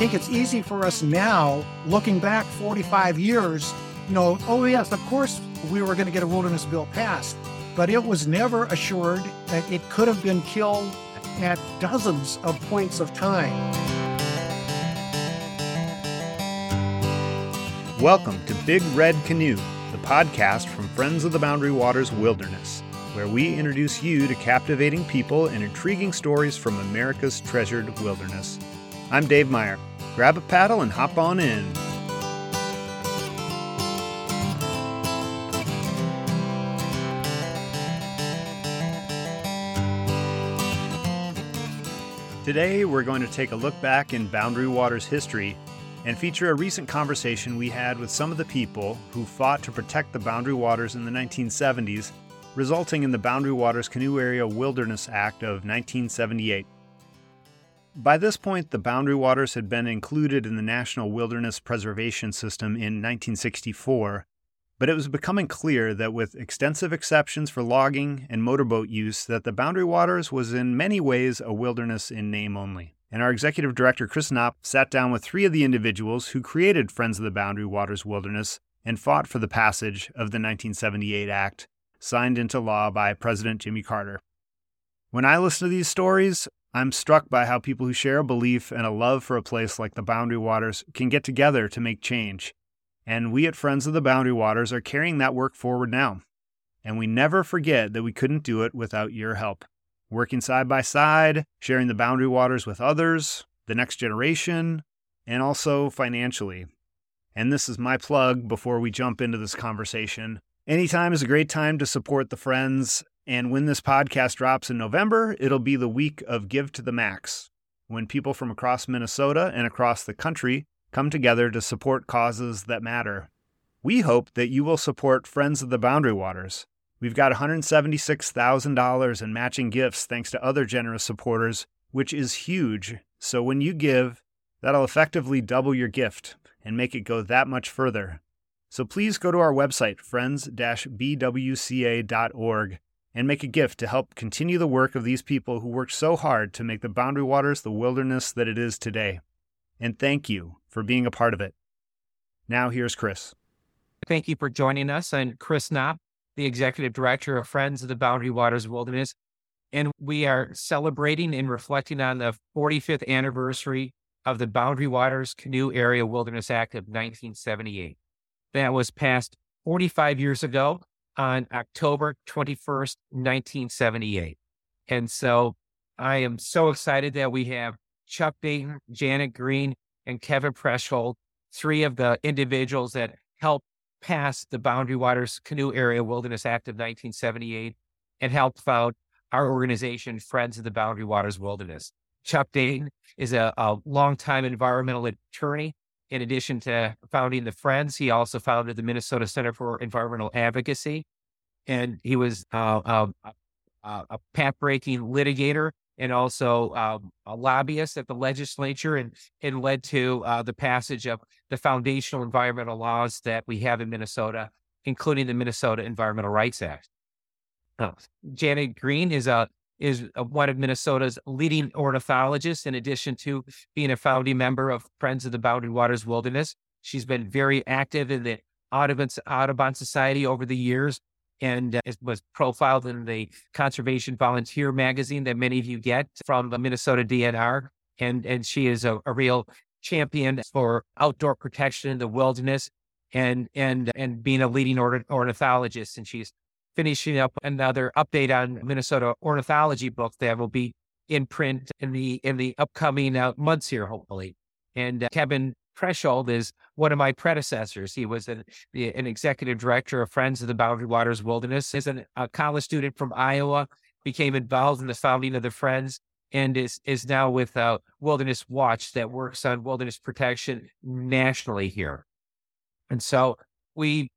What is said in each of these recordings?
think it's easy for us now, looking back 45 years, you know, oh, yes, of course we were going to get a wilderness bill passed, but it was never assured that it could have been killed at dozens of points of time. Welcome to Big Red Canoe, the podcast from Friends of the Boundary Waters Wilderness, where we introduce you to captivating people and intriguing stories from America's treasured wilderness. I'm Dave Meyer. Grab a paddle and hop on in. Today, we're going to take a look back in Boundary Waters history and feature a recent conversation we had with some of the people who fought to protect the Boundary Waters in the 1970s, resulting in the Boundary Waters Canoe Area Wilderness Act of 1978. By this point, the Boundary Waters had been included in the National Wilderness Preservation System in 1964, but it was becoming clear that with extensive exceptions for logging and motorboat use that the Boundary Waters was in many ways a wilderness in name only. And our executive director Chris Knopp sat down with three of the individuals who created Friends of the Boundary Waters Wilderness and fought for the passage of the 1978 Act, signed into law by President Jimmy Carter. When I listen to these stories, I'm struck by how people who share a belief and a love for a place like the Boundary Waters can get together to make change and we at Friends of the Boundary Waters are carrying that work forward now. And we never forget that we couldn't do it without your help. Working side by side, sharing the boundary waters with others, the next generation, and also financially. And this is my plug before we jump into this conversation. Anytime is a great time to support the friends. And when this podcast drops in November, it'll be the week of Give to the Max, when people from across Minnesota and across the country come together to support causes that matter. We hope that you will support Friends of the Boundary Waters. We've got $176,000 in matching gifts thanks to other generous supporters, which is huge. So when you give, that'll effectively double your gift and make it go that much further. So please go to our website, friends-bwca.org, and make a gift to help continue the work of these people who worked so hard to make the Boundary Waters the wilderness that it is today. And thank you for being a part of it. Now, here's Chris. Thank you for joining us. I'm Chris Knopp, the Executive Director of Friends of the Boundary Waters Wilderness. And we are celebrating and reflecting on the 45th anniversary of the Boundary Waters Canoe Area Wilderness Act of 1978. That was passed 45 years ago on October 21st, 1978. And so I am so excited that we have Chuck Dayton, Janet Green, and Kevin Proescholdt, three of the individuals that helped pass the Boundary Waters Canoe Area Wilderness Act of 1978 and helped found our organization, Friends of the Boundary Waters Wilderness. Chuck Dayton is a, a longtime environmental attorney. In addition to founding the Friends, he also founded the Minnesota Center for Environmental Advocacy. And he was uh, um, a, a path-breaking litigator and also um, a lobbyist at the legislature and, and led to uh, the passage of the foundational environmental laws that we have in Minnesota, including the Minnesota Environmental Rights Act. Uh, Janet Green is a is one of Minnesota's leading ornithologists, in addition to being a founding member of Friends of the Boundary Waters Wilderness. She's been very active in the Audubon, Audubon Society over the years, and uh, was profiled in the Conservation Volunteer magazine that many of you get from the Minnesota DNR. And, and she is a, a real champion for outdoor protection in the wilderness and, and, and being a leading ornithologist. And she's finishing up another update on Minnesota ornithology book that will be in print in the, in the upcoming uh, months here, hopefully. And uh, Kevin Proescholdt is one of my predecessors. He was an, an executive director of Friends of the Boundary Waters Wilderness. An, a college student from Iowa, became involved in the founding of the Friends and is is now with uh, Wilderness Watch that works on wilderness protection nationally here. And so we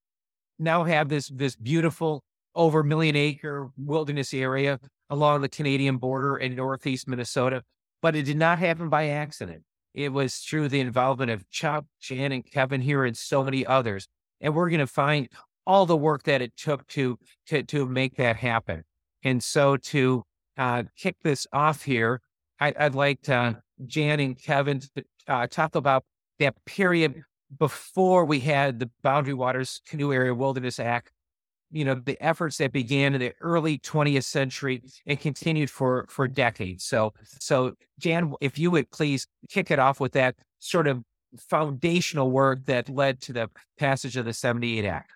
now have this this beautiful over million acre wilderness area along the Canadian border in northeast Minnesota, but it did not happen by accident. It was through the involvement of Chuck, Jan, and Kevin here, and so many others. And we're going to find all the work that it took to to to make that happen. And so to uh, kick this off here, I, would like to Jan and Kevin to uh, talk about that period before we had the Boundary Waters Canoe Area Wilderness Act. You know, the efforts that began in the early 20th century and continued for for decades. So, so Jan, if you would please kick it off with that sort of foundational work that led to the passage of the 78 Act.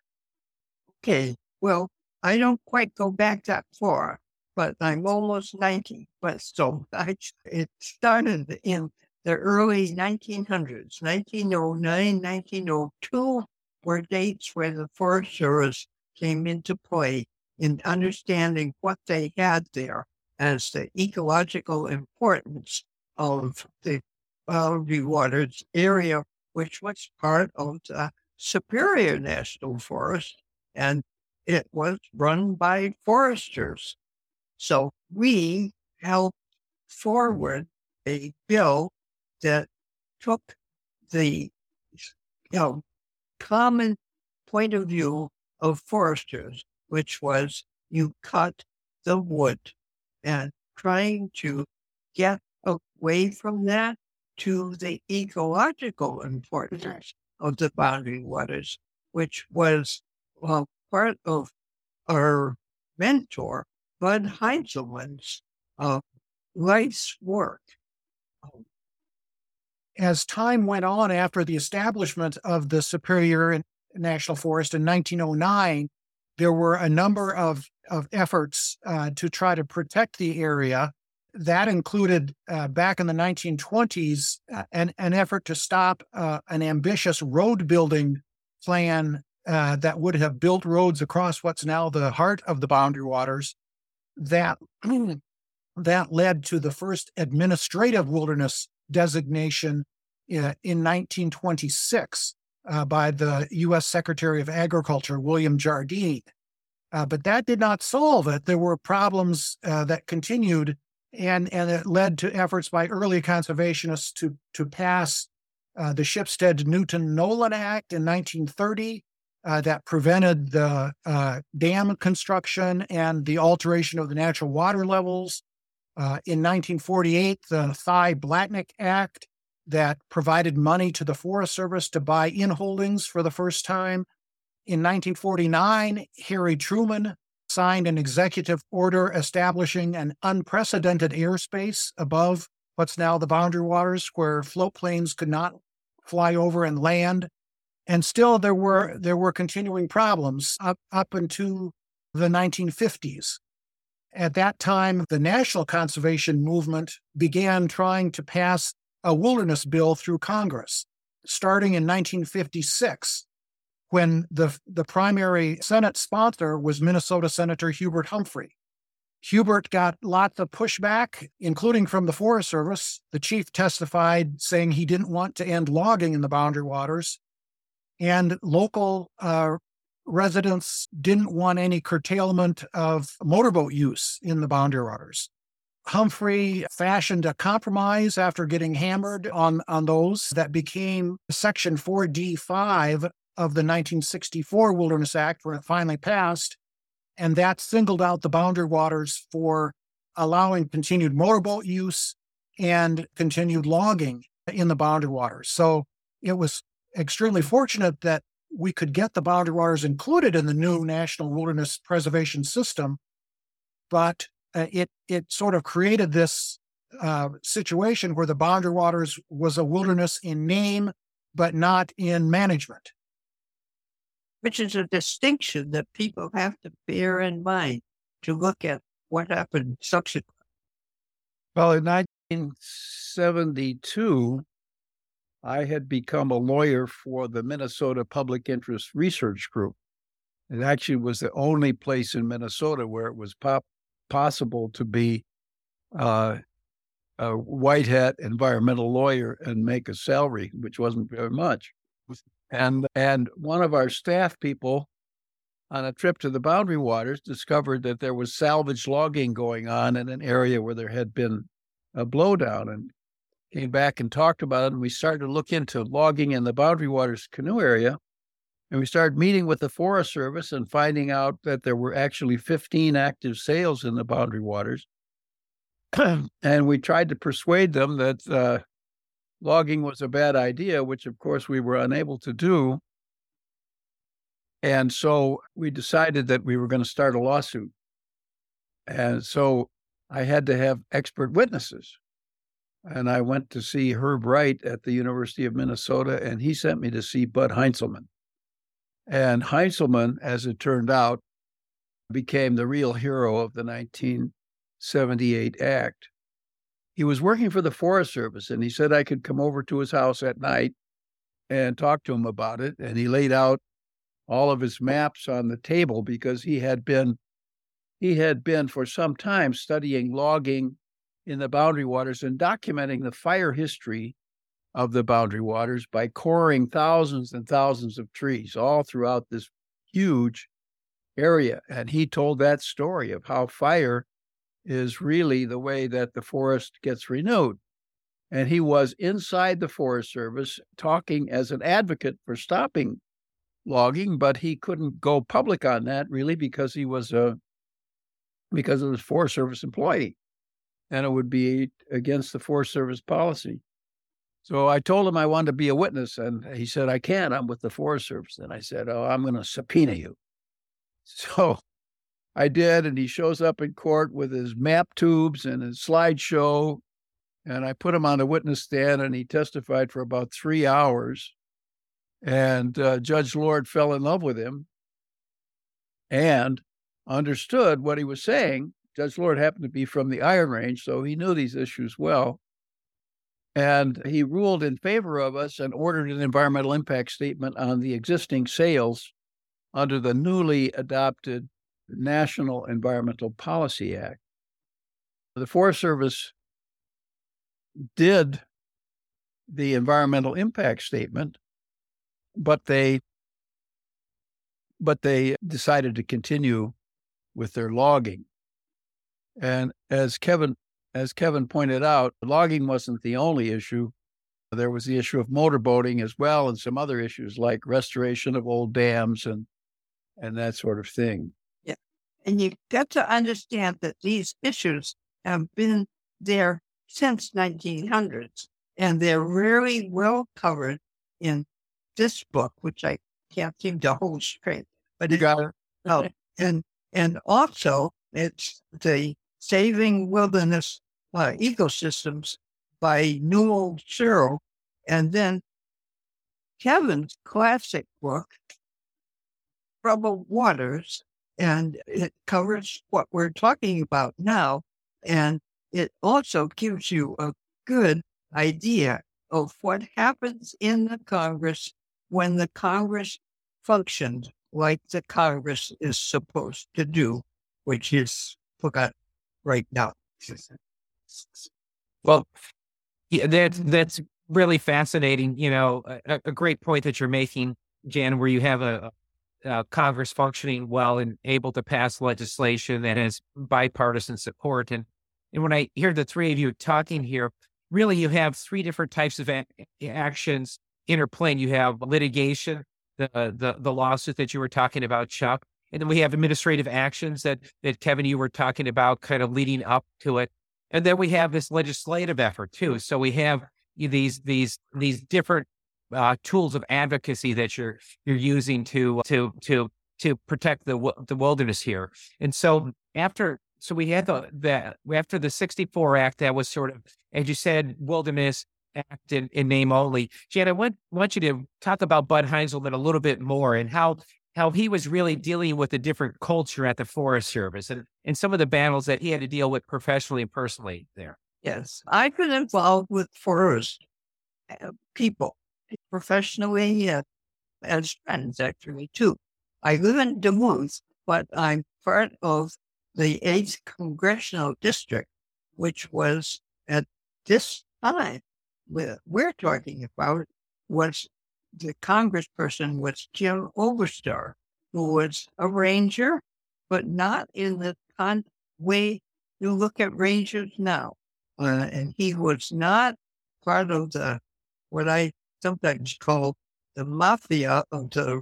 Okay. Well, I don't quite go back that far, but I'm almost 90. But so I, it started in the early 1900s, 1909, 1902 were dates where the Forest Service came into play in understanding what they had there as the ecological importance of the Boundary Waters area, which was part of the Superior National Forest, and it was run by foresters. So we helped forward a bill that took the you know common point of view of foresters, which was you cut the wood and trying to get away from that to the ecological importance of the boundary waters, which was well, part of our mentor, Bud Heinselman's uh, life's work. As time went on after the establishment of the Superior National Forest in 1909, there were a number of, of efforts uh, to try to protect the area. That included uh, back in the 1920s uh, an, an effort to stop uh, an ambitious road building plan uh, that would have built roads across what's now the heart of the boundary waters. That that led to the first administrative wilderness designation uh, in 1926 uh, by the U.S. Secretary of Agriculture, William Jardine. but that did not solve it. There were problems that continued and and it led to efforts by early conservationists to to pass uh, the Shipstead Newton Nolan Act in 1930 uh, that prevented the uh, dam construction and the alteration of the natural water levels. Uh, in 1948, the Thye Blatnik Act that provided money to the Forest Service to buy in holdings for the first time. In 1949, Harry Truman signed an executive order establishing an unprecedented airspace above what's now the boundary waters where float planes could not fly over and land. And still there were there were continuing problems up up into the 1950s. At that time, the national conservation movement began trying to pass a wilderness bill through Congress. Starting in 1956, when the, the primary Senate sponsor was Minnesota Senator Hubert Humphrey. Hubert got lots of pushback, including from the Forest Service. The chief testified saying he didn't want to end logging in the boundary waters. And local uh, residents didn't want any curtailment of motorboat use in the boundary waters. Humphrey fashioned a compromise after getting hammered on, on those that became Section 4D5 of the 1964 Wilderness Act, where it finally passed. And that singled out the boundary waters for allowing continued motorboat use and continued logging in the boundary waters. So it was extremely fortunate that we could get the boundary waters included in the new National Wilderness Preservation System, but uh, it it sort of created this uh, situation where the boundary waters was a wilderness in name, but not in management which is a distinction that people have to bear in mind to look at what happened subsequently. Well, in 1972, I had become a lawyer for the Minnesota Public Interest Research Group. It actually was the only place in Minnesota where it was pop- possible to be uh, a white hat environmental lawyer and make a salary, which wasn't very much. And and one of our staff people on a trip to the boundary waters discovered that there was salvage logging going on in an area where there had been a blowdown and came back and talked about it and we started to look into logging in the boundary waters canoe area and we started meeting with the forest service and finding out that there were actually 15 active sales in the boundary waters and we tried to persuade them that uh, logging was a bad idea, which of course we were unable to do. And so we decided that we were going to start a lawsuit. And so I had to have expert witnesses. And I went to see Herb Wright at the University of Minnesota, and he sent me to see Bud Heinselman. And Heinselman, as it turned out, became the real hero of the 1978 Act. He was working for the Forest Service, and he said I could come over to his house at night and talk to him about it. And he laid out all of his maps on the table because he had been he had been for some time studying logging in the boundary waters and documenting the fire history of the boundary waters by coring thousands and thousands of trees all throughout this huge area. And he told that story of how fire is really the way that the forest gets renewed. And he was inside the Forest Service talking as an advocate for stopping logging, but he couldn't go public on that really because he was a because of his Forest Service employee, and it would be against the Forest Service policy. So I told him I wanted to be a witness, and he said, "I can't. I'm with the Forest Service." And I said, "Oh, I'm going to subpoena you." So I did, and he shows up in court with his map tubes and his slideshow, and I put him on the witness stand, and he testified for about three hours. And uh, Judge Lord fell in love with him and understood what he was saying. Judge Lord happened to be from the Iron Range, so he knew these issues well. And he ruled in favor of us and ordered an environmental impact statement on the existing sales under the newly adopted National Environmental Policy Act. The Forest Service did the environmental impact statement but they but they decided to continue with their logging. And as Kevin as Kevin pointed out, logging wasn't the only issue. There was the issue of motorboating as well, and some other issues like restoration of old dams and and that sort of thing. Yeah, and you got to understand that these issues have been there since 1900s, and they're really well covered in this book, which I can't seem to hold straight, but you got it. Oh, and and also it's the Saving Wilderness uh, Ecosystems by Newell Searle, and then Kevin's classic book, Troubled Waters, and it covers what we're talking about now, and it also gives you a good idea of what happens in the Congress when the Congress functioned like the Congress is supposed to do, which is forgot right now. Well, yeah, that's that's really fascinating. You know, a, a, great point that you're making, Jan, where you have a, a, Congress functioning well and able to pass legislation that has bipartisan support. And and when I hear the three of you talking here, really you have three different types of a- actions interplaying. You have litigation, the, the the lawsuit that you were talking about, Chuck, and then we have administrative actions that that Kevin you were talking about, kind of leading up to it, and then we have this legislative effort too. So we have these these these different uh, tools of advocacy that you're you're using to to to to protect the the wilderness here. And so after so we had the that after the 64 act that was sort of as you said wilderness act in, in name only. Jan, I want, want you to talk about Bud Heinselman a little bit more and how how he was really dealing with a different culture at the Forest Service and, and some of the battles that he had to deal with professionally and personally there. Yes, I've been involved with forest uh, people professionally uh, as friends, actually, too. I live in Moines, but I'm part of the 8th Congressional District, which was at this time we're talking about was the congressperson was Jim Oberstar, who was a ranger, but not in the con- way you look at rangers now. Uh, and he was not part of the what I sometimes call the mafia of the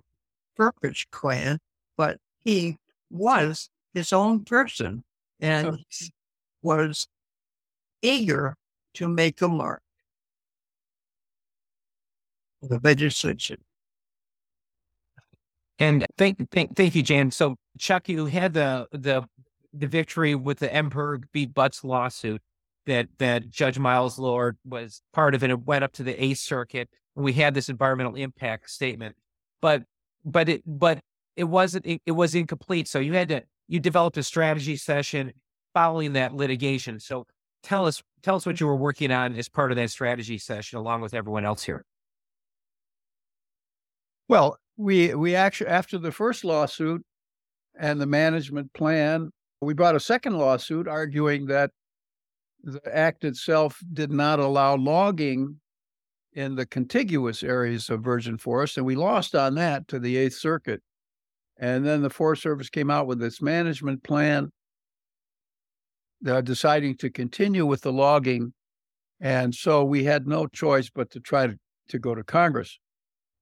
Perpich clan, but he was his own person and was eager to make a mark. The legislation. And thank, thank, thank you, Jan. So, Chuck, you had the the the victory with the MPIRG v. Butz lawsuit that that Judge Miles Lord was part of, and it went up to the Eighth Circuit. And we had this environmental impact statement, but but it but it wasn't it, it was incomplete. So you had to you developed a strategy session following that litigation. So tell us tell us what you were working on as part of that strategy session, along with everyone else here. Well, we we actually after the first lawsuit and the management plan, we brought a second lawsuit arguing that the act itself did not allow logging in the contiguous areas of virgin forest, and we lost on that to the Eighth Circuit. And then the Forest Service came out with its management plan, uh, deciding to continue with the logging. And so we had no choice but to try to, to go to Congress.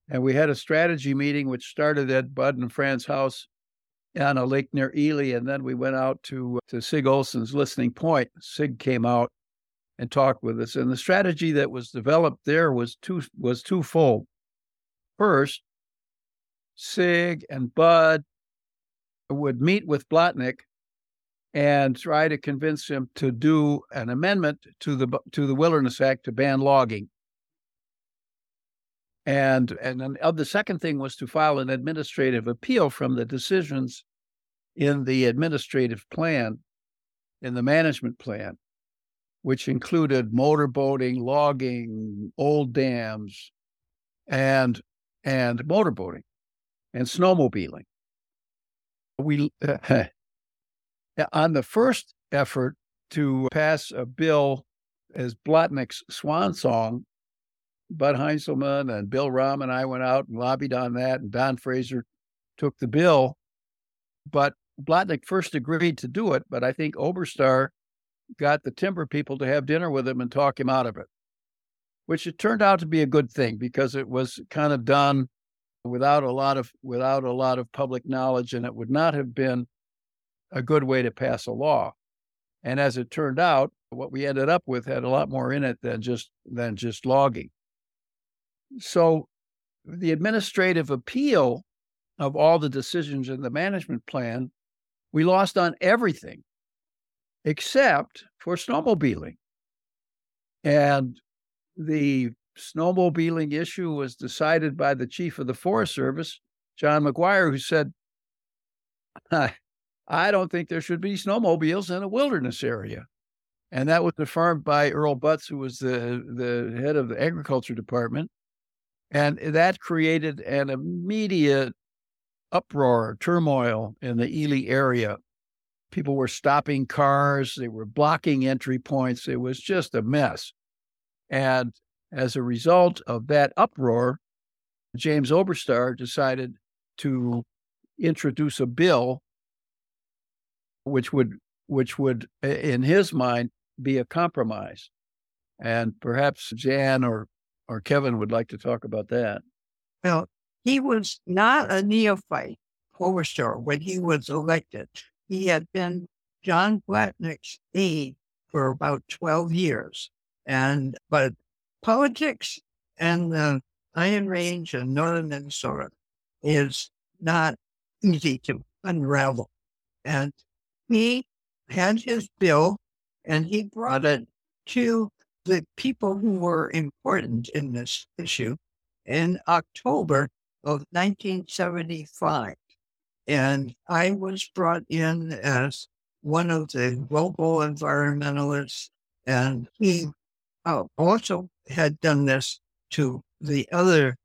And we had a strategy meeting, which started at Bud and Fran's house on a lake near Ely. And then we went out to, uh, to Sig Olson's listening point. Sig came out and talked with us. And the strategy that was developed there was two was twofold. First, Sig and Bud would meet with Blatnik and try to convince him to do an amendment to the to the Wilderness Act to ban logging. And and then uh, the second thing was to file an administrative appeal from the decisions in the administrative plan, in the management plan, which included motorboating, logging, old dams, and and motorboating and snowmobiling. We uh, on the first effort to pass a bill as Blatnik's swan song Bud Heinselman and Bill Rom and I went out and lobbied on that, and Don Fraser took the bill. But Blatnik first agreed to do it, but I think Oberstar got the timber people to have dinner with him and talk him out of it, which it turned out to be a good thing because it was kind of done without a lot of without a lot of public knowledge, and it would not have been a good way to pass a law. And as it turned out, what we ended up with had a lot more in it than just than just logging. So the administrative appeal of all the decisions in the management plan, we lost on everything except for snowmobiling. And the snowmobiling issue was decided by the chief of the Forest Service, John McGuire, who said, I don't think there should be snowmobiles in a wilderness area. And that was affirmed by Earl Butz, who was the, the head of the agriculture department. And that created an immediate uproar, turmoil in the Ely area. People were stopping cars, they were blocking entry points. It was just a mess. And as a result of that uproar, James Oberstar decided to introduce a bill which would which would in his mind be a compromise. And perhaps Jan or or Kevin would like to talk about that. Well, he was not a neophyte Oberstar when he was elected. He had been John Blatnik's aide for about 12 years. And, but politics and the Iron Range in northern Minnesota is not easy to unravel. And he had his bill and he brought it to the people who were important in this issue in October of 1975. And I was brought in as one of the local environmentalists, and he uh, also had done this to the other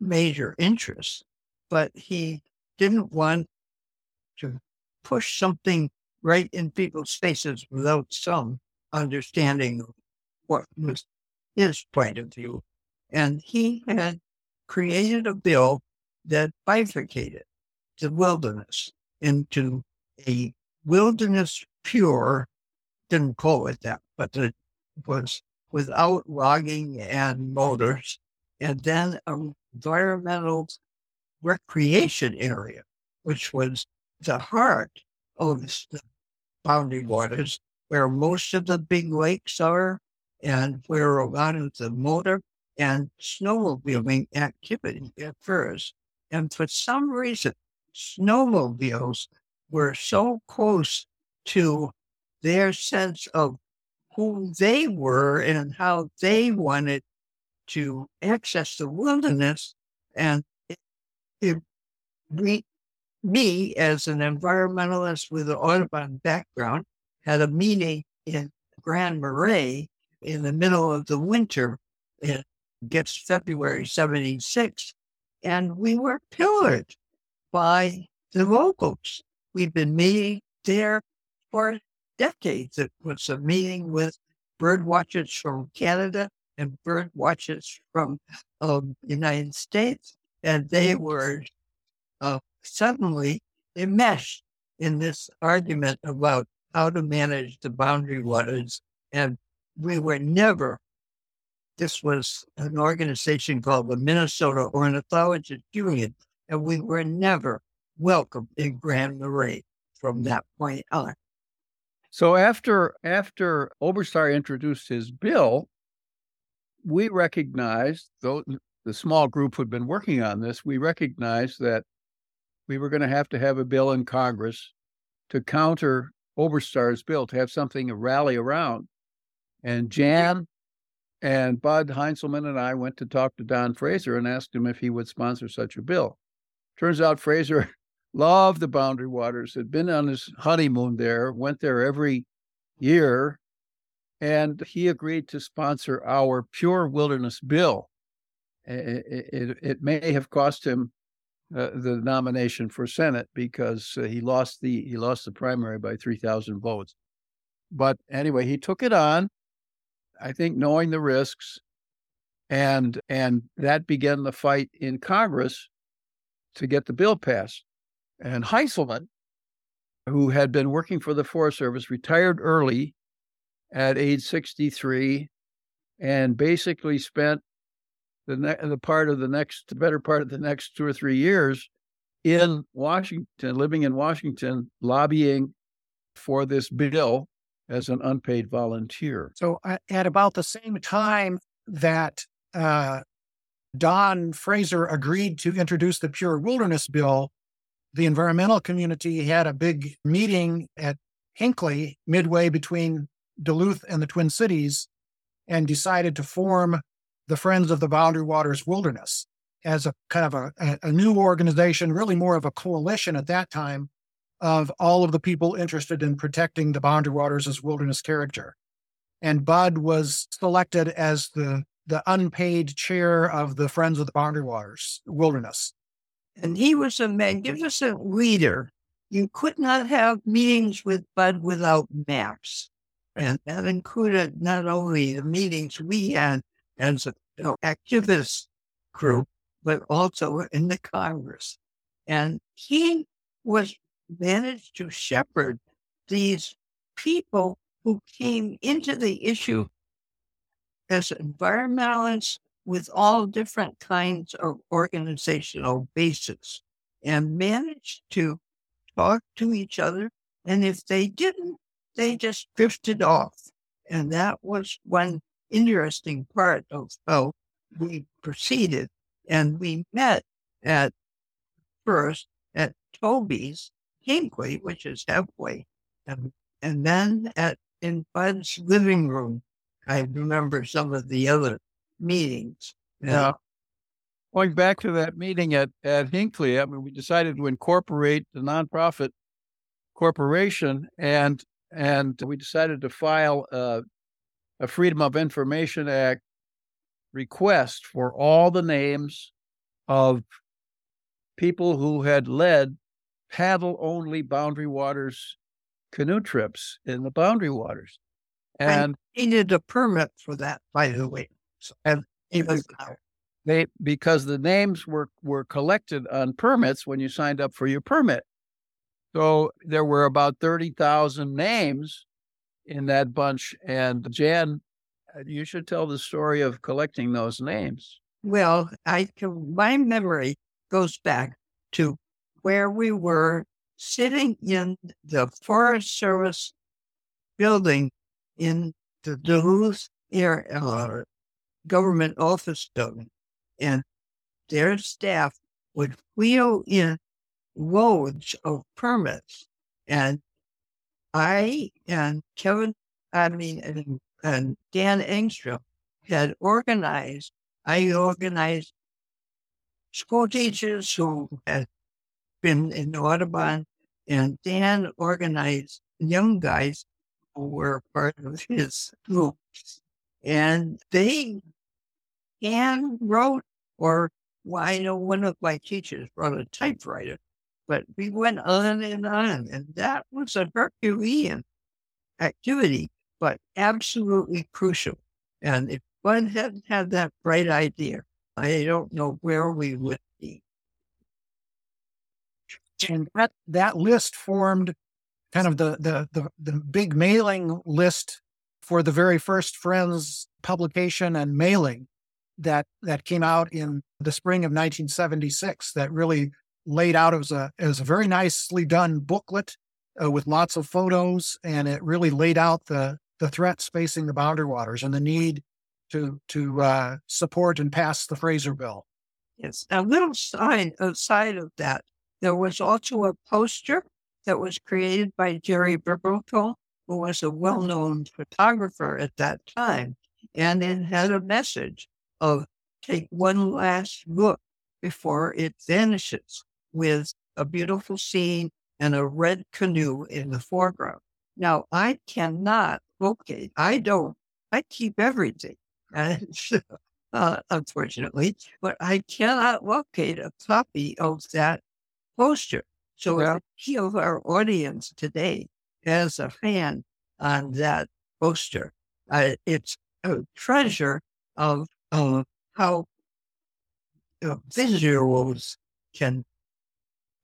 major interests, but he didn't want to push something right in people's faces without some understanding of what was his point of view. And he had created a bill that bifurcated the wilderness into a wilderness pure, didn't call it that, but it was without logging and motors, and then an environmental recreation area, which was the heart of the boundary waters where most of the big lakes are and where a lot of the motor and snowmobiling activity occurs. And for some reason, snowmobiles were so close to their sense of who they were and how they wanted to access the wilderness. And it, it, we, me, as an environmentalist with an Audubon background, had a meeting in Grand Marais in the middle of the winter. It gets February 76. And we were pillared by the locals. We've been meeting there for decades. It was a meeting with bird watchers from Canada and bird watchers from um, United States, and they were uh, suddenly enmeshed in this argument about how to manage the boundary waters. And we were never, this was an organization called the Minnesota Ornithologist Union, and we were never welcome in Grand Marais from that point on. So after after Oberstar introduced his bill, we recognized, though the small group who had been working on this, we recognized that we were going to have to have a bill in Congress to counter Oberstar's bill, to have something to rally around. And Jan and Bud Heinselman and I went to talk to Don Fraser and asked him if he would sponsor such a bill. Turns out Fraser loved the Boundary Waters, had been on his honeymoon there, went there every year, and he agreed to sponsor our Pure Wilderness Bill. It, it, it may have cost him uh, the nomination for Senate because uh, he lost the he lost the primary by three thousand votes. But anyway, he took it on. I think knowing the risks, and and that began the fight in Congress to get the bill passed. And Heinselman, who had been working for the Forest Service, retired early at age 63 and basically spent the, ne- the part of the next, the better part of the next two or three years in Washington, living in Washington, lobbying for this bill as an unpaid volunteer. So, at about the same time that uh, Don Fraser agreed to introduce the Pure Wilderness Bill, the environmental community had a big meeting at Hinckley, midway between Duluth and the Twin Cities, and decided to form the Friends of the Boundary Waters Wilderness as a kind of a, a new organization, really more of a coalition at that time of all of the people interested in protecting the boundary waters as wilderness character. And Bud was selected as the the unpaid chair of the Friends of the Boundary Waters Wilderness. And he was a magnificent leader. You could not have meetings with Bud without maps. And that included not only the meetings we had as an you know, activist group, but also in the Congress. And he was managed to shepherd these people who came into the issue as environmentalists with all different kinds of organizational bases and managed to talk to each other. And if they didn't, they just drifted off. And that was one interesting part of how we proceeded. And we met at first at Toby's Hinckley, which is halfway, and, um, and then at in Bud's living room. I remember some of the other meetings. Yeah. Uh, Going back to that meeting at, at Hinckley, I mean, we decided to incorporate the nonprofit corporation and and we decided to file a, a Freedom of Information Act request for all the names of people who had led paddle only boundary waters canoe trips in the boundary waters. And I needed a permit for that, by the way. So, and even they because the names were were collected on permits when you signed up for your permit. So there were about thirty thousand names in that bunch. And Jan, uh, you should tell the story of collecting those names. Well, I can, my memory goes back to where we were sitting in the Forest Service building in the Duluth air, uh, government office building. And their staff would wheel in loads of permits. And I and Kevin, I mean, and, and Dan Engstrom had organized, I organized school teachers who had been in Audubon, and Dan organized young guys who were part of his group. And they hand wrote, or well, I know one of my teachers brought a typewriter, but we went on and on. And that was a Herculean activity, but absolutely crucial. And if one hadn't had that bright idea, I don't know where we would be. And that, that list formed kind of the, the, the, the big mailing list for the very first Friends publication and mailing that that came out in the spring of 1976 that really laid out as a as a very nicely done booklet uh, with lots of photos and it really laid out the the threats facing the boundary waters and the need to to uh, support and pass the Fraser bill. Yes, a little sign aside of that, there was also a poster that was created by Jerry Burberto, who was a well-known photographer at that time, and it had a message of take one last look before it vanishes with a beautiful scene and a red canoe in the foreground. Now, I cannot locate, I don't, I keep everything, uh, unfortunately, but I cannot locate a copy of that poster. So, well, if of our audience today as a fan on that poster, uh, it's a treasure of how uh, visuals can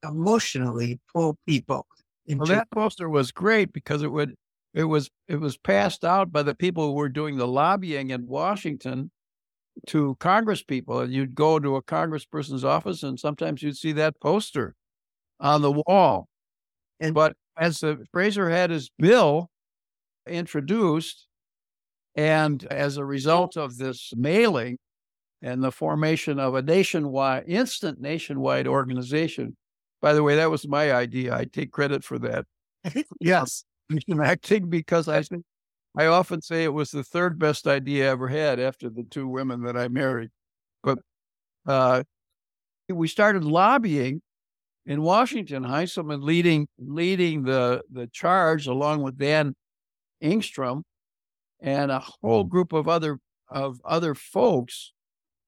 emotionally pull people. Into- well, that poster was great because it would it was it was passed out by the people who were doing the lobbying in Washington to Congress people, and you'd go to a Congressperson's office, and sometimes you'd see that poster on the wall. And but as the Fraser had his bill introduced, and as a result of this mailing and the formation of a nationwide, instant nationwide organization. By the way, that was my idea. I take credit for that. yes. Acting because I think I often say it was the third best idea I ever had after the two women that I married. But uh, we started lobbying in Washington, Heinselman leading leading the the charge along with Dan Engstrom and a whole group of other of other folks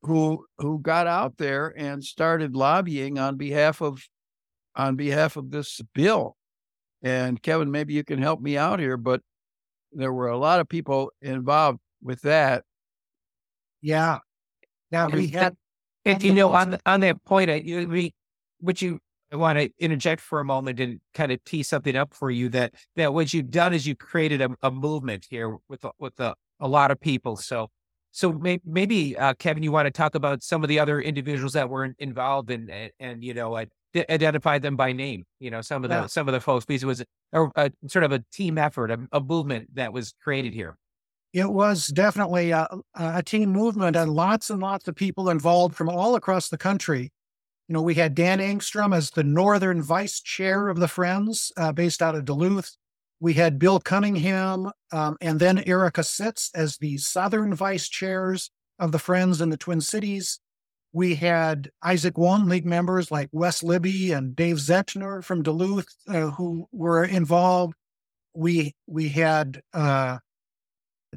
who who got out there and started lobbying on behalf of on behalf of this bill. And Kevin, maybe you can help me out here, but there were a lot of people involved with that. Yeah. Now we had, and you know, on on that point, I, we, would you I want to interject for a moment and kind of tee something up for you that that what you've done is you've created a, a movement here with a, with a, a lot of people. So so may, maybe uh, Kevin, you want to talk about some of the other individuals that were involved and and, and you know identify them by name. You know some of the yeah. some of the folks because it was a, a, sort of a team effort, a, a, movement that was created here. It was definitely a, a team movement and lots and lots of people involved from all across the country you know, we had Dan Engstrom as the Northern Vice Chair of the Friends, uh, based out of Duluth. We had Bill Cunningham um, and then Erica Sitz as the Southern Vice Chairs of the Friends in the Twin Cities. We had Izaak Walton League members like Wes Libby and Dave Zentner from Duluth uh, who were involved. We we had uh,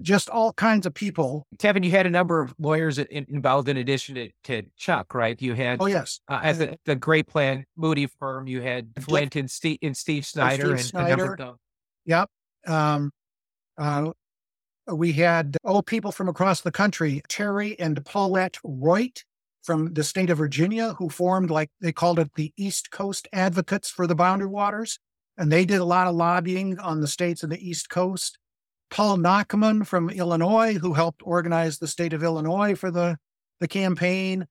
just all kinds of people. Kevin, you had a number of lawyers involved in addition to, to Chuck, right? You had, oh yes, uh, at the, the Gray Plant Mooty firm, you had Flint and Steve, and Steve Snyder, Steve and, Snyder. And yep. Um, uh, we had oh people from across the country, Terry and Paulette Roit from the state of Virginia, who formed like they called it the East Coast Advocates for the Boundary Waters, and they did a lot of lobbying on the states of the East Coast. Paul Nachman from Illinois, who helped organize the state of Illinois for the, the campaign.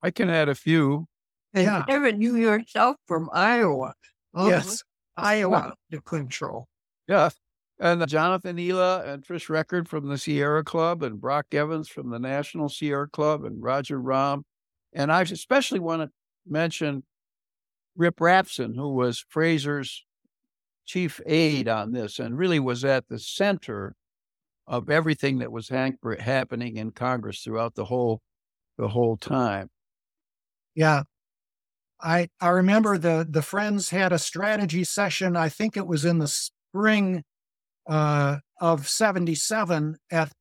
I can add a few. And yeah. Evan, you yourself from Iowa. Oh, yes. Iowa to control. Yeah. And uh, Jonathan Ela and Trish Record from the Sierra Club, and Brock Evans from the National Sierra Club, and Roger Rahm. And I especially want to mention Rip Rapson, who was Fraser's chief aide on this and really was at the center of everything that was happening in Congress throughout the whole the whole time. Yeah. I I remember the the friends had a strategy session. I think it was in the spring uh, of '77 at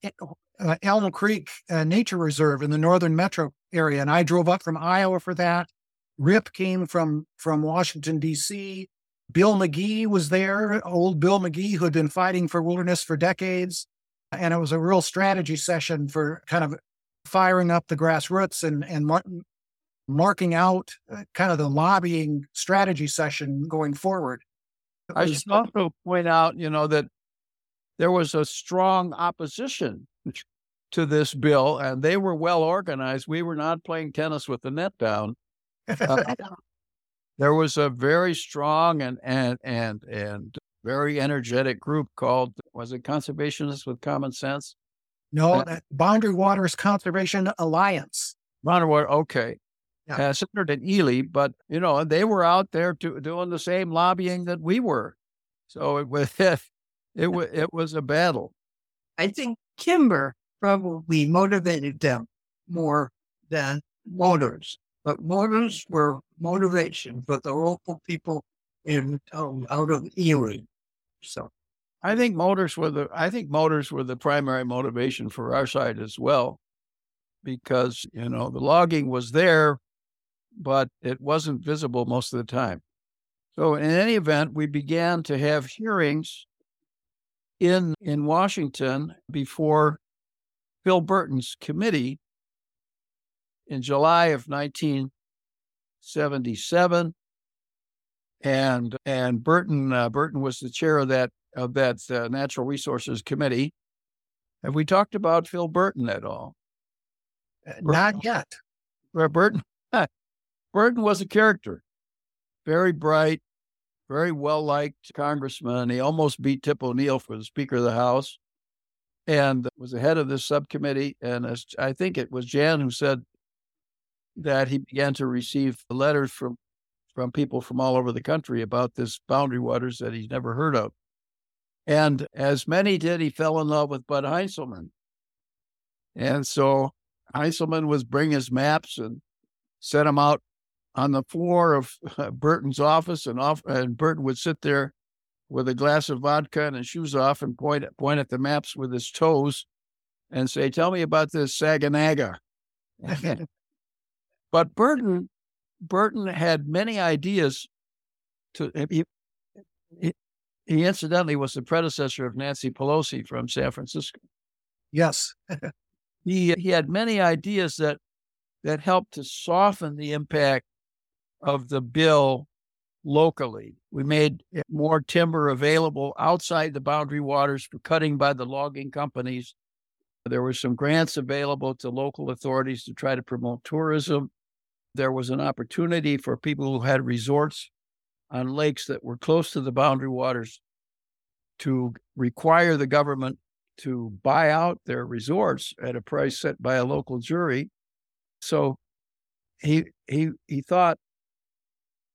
uh, Elm Creek uh, Nature Reserve in the northern metro area, and I drove up from Iowa for that. Rip came from from Washington D.C. Bill McGee was there, old Bill McGee, who had been fighting for wilderness for decades, and it was a real strategy session for kind of firing up the grassroots and and mar- marking out uh, kind of the lobbying strategy session going forward. I should also point out, you know, that there was a strong opposition to this bill, and they were well organized. We were not playing tennis with the net down. Uh, there was a very strong and and and and very energetic group called was it Conservationists with Common Sense? No, uh, Boundary Waters Conservation Alliance. Boundary Water, okay. Yeah. Uh, centered in Ely, but you know they were out there to, doing the same lobbying that we were. So it was it, it was it was a battle. I think Kimber probably motivated them more than Motors, but Motors were motivation for the local people in um, out of Ely. So I think motors were the I think motors were the primary motivation for our side as well, because you know the logging was there, but it wasn't visible most of the time. So in any event, we began to have hearings in in Washington before Phil Burton's committee in July of 1977 and and Burton uh, Burton was the chair of that of that uh, Natural Resources Committee. Have we talked about Phil Burton at all? Uh, not yet. Burton Burton was a character, very bright, very well liked congressman. He almost beat Tip O'Neill for the Speaker of the House, and was the head of this subcommittee. And as, I think it was Jan who said that he began to receive letters from from people from all over the country about this boundary waters that he's never heard of. And as many did, he fell in love with Bud Heinselman. And so Heinselman was bring his maps and set them out on the floor of uh, Burton's office, and off, and Burton would sit there with a glass of vodka and his shoes off and point point at the maps with his toes and say, "Tell me about this Saganaga." but Burton mm-hmm. Burton had many ideas to eh, he, eh, he, he incidentally was the predecessor of Nancy Pelosi from San Francisco. Yes. he he had many ideas that that helped to soften the impact of the bill locally. We made more timber available outside the boundary waters for cutting by the logging companies. There were some grants available to local authorities to try to promote tourism there was an opportunity for people who had resorts on lakes that were close to the boundary waters to require the government to buy out their resorts at a price set by a local jury. So he he he thought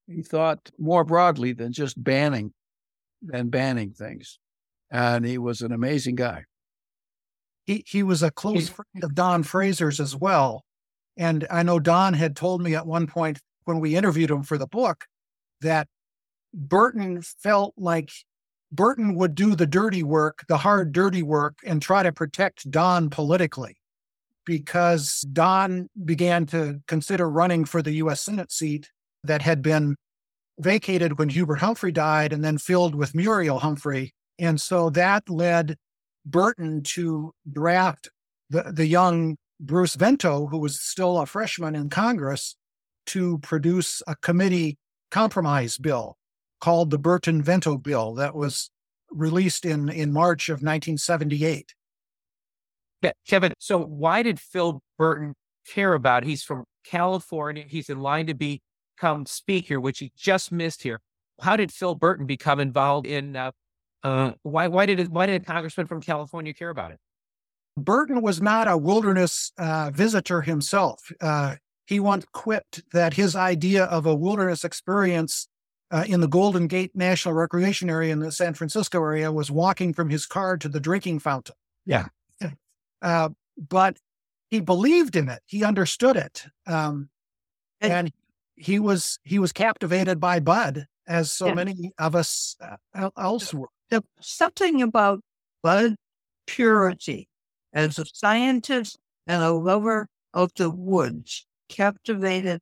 he thought more broadly than just banning than banning things. And he was an amazing guy. He he was a close friend of Don Fraser's as well. And I know Don had told me at one point when we interviewed him for the book that Burton felt like Burton would do the dirty work, the hard, dirty work, and try to protect Don politically because Don began to consider running for the U.S. Senate seat that had been vacated when Hubert Humphrey died and then filled with Muriel Humphrey. And so that led Burton to draft the, the young Bruce Vento, who was still a freshman in Congress, to produce a committee compromise bill called the Burton Vento Bill that was released in, in March of 1978. Yeah, Kevin, so why did Phil Burton care about? He's from California. He's in line to become speaker, which he just missed here. How did Phil Burton become involved in uh, Uh, why why did it, why did a congressman from California care about it? Burton was not a wilderness uh, visitor himself. Uh, he once quipped that his idea of a wilderness experience uh, in the Golden Gate National Recreation Area in the San Francisco area was walking from his car to the drinking fountain. Yeah. Uh, but he believed in it. He understood it. Um, and, and, he was he was captivated by Bud, as so yeah. many of us uh, else were. Something about Bud purity as a scientist and a lover of the woods captivated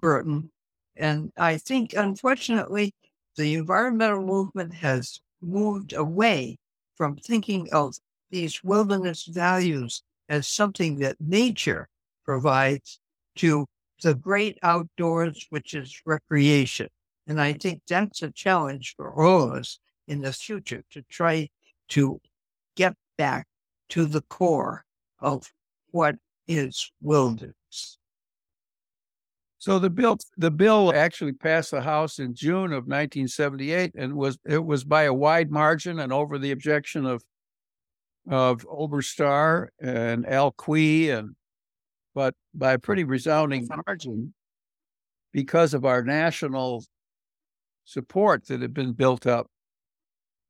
Burton. And I think, unfortunately, the environmental movement has moved away from thinking of these wilderness values as something that nature provides to the great outdoors, which is recreation. And I think that's a challenge for all of us in the future to try to get back to the core of what is wilderness. So the bill the bill actually passed the House in June of 1978 and was it was by a wide margin and over the objection of of Oberstar and Al Quie and but by a pretty resounding margin because of our national support that had been built up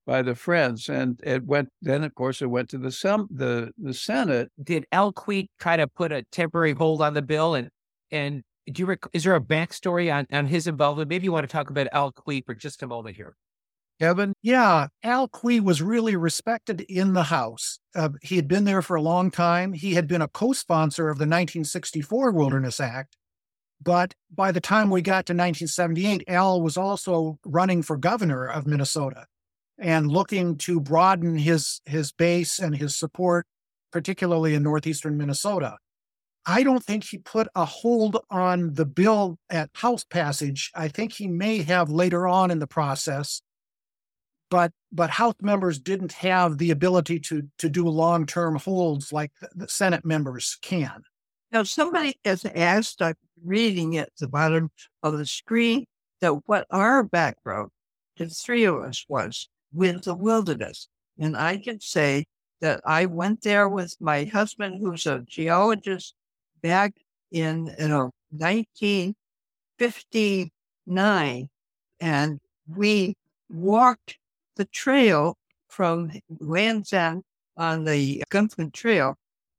by the Friends, and it went. Then, of course, it went to the sem- the the Senate. Did Al Quie try to put a temporary hold on the bill, and and do you rec- is there a backstory on on his involvement? Maybe you want to talk about Al Quie for just a moment here. Kevin? Yeah, Al Quie was really respected in the House. Uh, he had been there for a long time. He had been a co sponsor of the 1964 Wilderness Act. But by the time we got to 1978, Al was also running for governor of Minnesota and looking to broaden his his base and his support, particularly in northeastern Minnesota. I don't think he put a hold on the bill at House passage. I think he may have later on in the process, but but House members didn't have the ability to to do long term holds like the, Senate members can. Now, somebody has asked, I'm reading it at the bottom of the screen, that what our background, the three of us, was with the wilderness. And I can say that I went there with my husband, who's a geologist, back in you know 1959, and we walked the trail from Land's End on the Gunflint Trail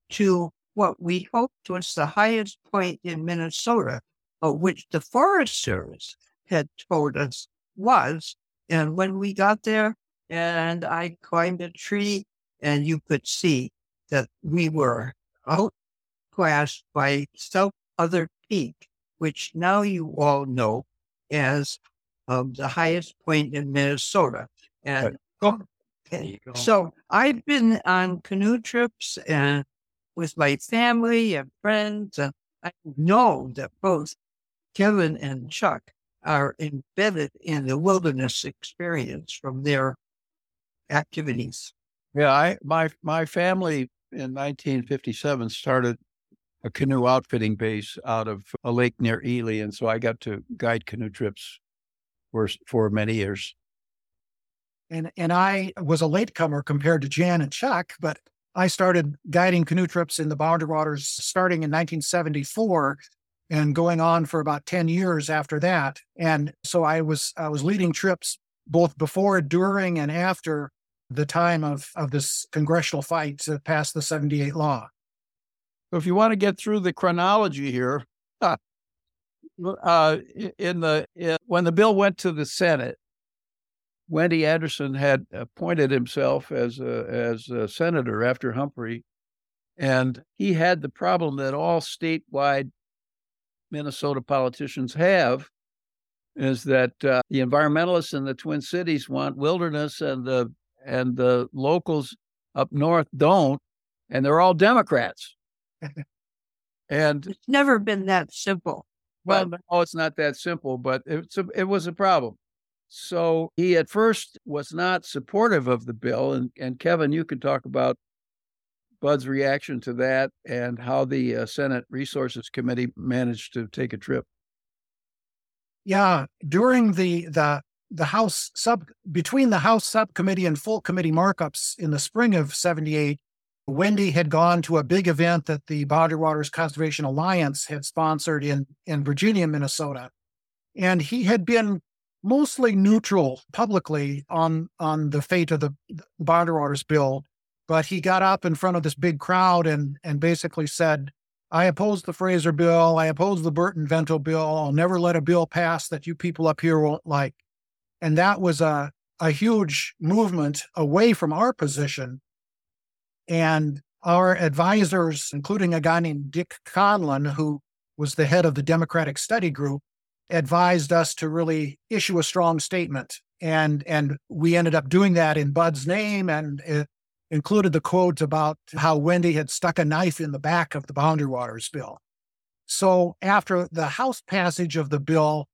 to what we hoped was the highest point in Minnesota, which the Forest Service had told us was. And when we got there, and I climbed a tree, and you could see that we were outclassed by some other peak, which now you all know as um, the highest point in Minnesota. And okay. so I've been on canoe trips and with my family and friends, and I know that both Kevin and Chuck are embedded in the wilderness experience from their activities. Yeah, I my my family in 1957 started a canoe outfitting base out of a lake near Ely, and so I got to guide canoe trips for for many years. And and I was a latecomer compared to Jan and Chuck, but I started guiding canoe trips in the Boundary Waters starting in 1974 and going on for about 10 years after that. And so I was I was leading trips both before, during, and after the time of, of this congressional fight to pass the 78 law. So if you want to get through the chronology here, uh, in the in, when the bill went to the Senate, Wendy Anderson had appointed himself as a, as a senator after Humphrey, and he had the problem that all statewide Minnesota politicians have, is that uh, the environmentalists in the Twin Cities want wilderness, and the and the locals up north don't, and they're all Democrats. and it's never been that simple. Well, no, it's not that simple, but it's a, it was a problem. So he at first was not supportive of the bill. And, and Kevin, you could talk about Bud's reaction to that and how the uh, Senate Resources Committee managed to take a trip. Yeah, during the the the House sub between the House subcommittee and full committee markups in the spring of 78, Wendy had gone to a big event that the Boundary Waters Conservation Alliance had sponsored in, in Virginia, Minnesota. And he had been mostly neutral publicly on, on the fate of the Boundary Waters bill. But he got up in front of this big crowd and, and basically said, I oppose the Fraser bill. I oppose the Burton Vento bill. I'll never let a bill pass that you people up here won't like. And that was a, a huge movement away from our position. And our advisors, including a guy named Dick Conlon, who was the head of the Democratic Study Group, advised us to really issue a strong statement. And, and we ended up doing that in Bud's name and it included the quote about how Wendy had stuck a knife in the back of the Boundary Waters bill. So after the House passage of the bill,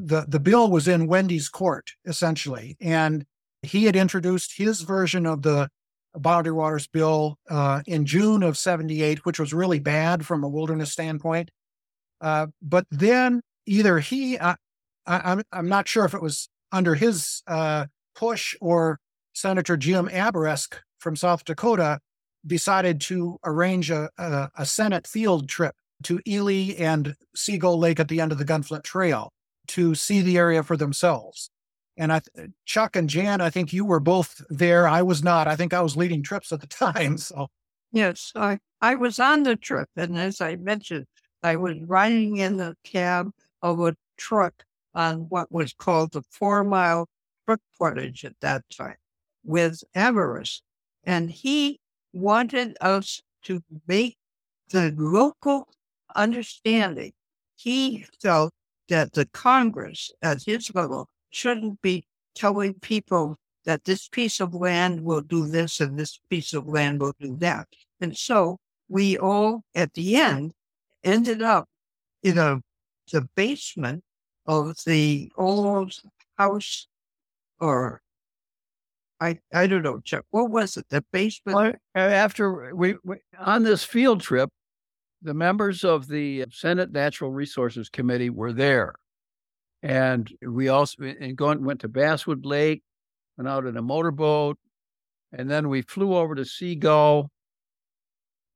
the, the bill was in Wendy's court, essentially. And he had introduced his version of the Boundary Waters bill uh, in June of 78, which was really bad from a wilderness standpoint. Uh, but then either he, I, am I'm, I'm not sure if it was under his uh, push or Senator Jim Abourezk from South Dakota decided to arrange a, a, a Senate field trip to Ely and Seagull Lake at the end of the Gunflint Trail to see the area for themselves. And I, Chuck and Jan, I think you were both there. I was not. I think I was leading trips at the time. So, yes, I, I was on the trip. And as I mentioned, I was riding in the cab of a truck on what was called the four mile truck portage at that time with Abourezk. And he wanted us to make the local understanding. He felt that the Congress at his level shouldn't be telling people that this piece of land will do this and this piece of land will do that. And so we all, at the end, ended up in a, the basement of the old house or I, I don't know, Chuck. What was it? The basement? Well, after we, we on this field trip, the members of the Senate Natural Resources Committee were there. And we also and going, went to Basswood Lake, went out in a motorboat, and then we flew over to Seagull,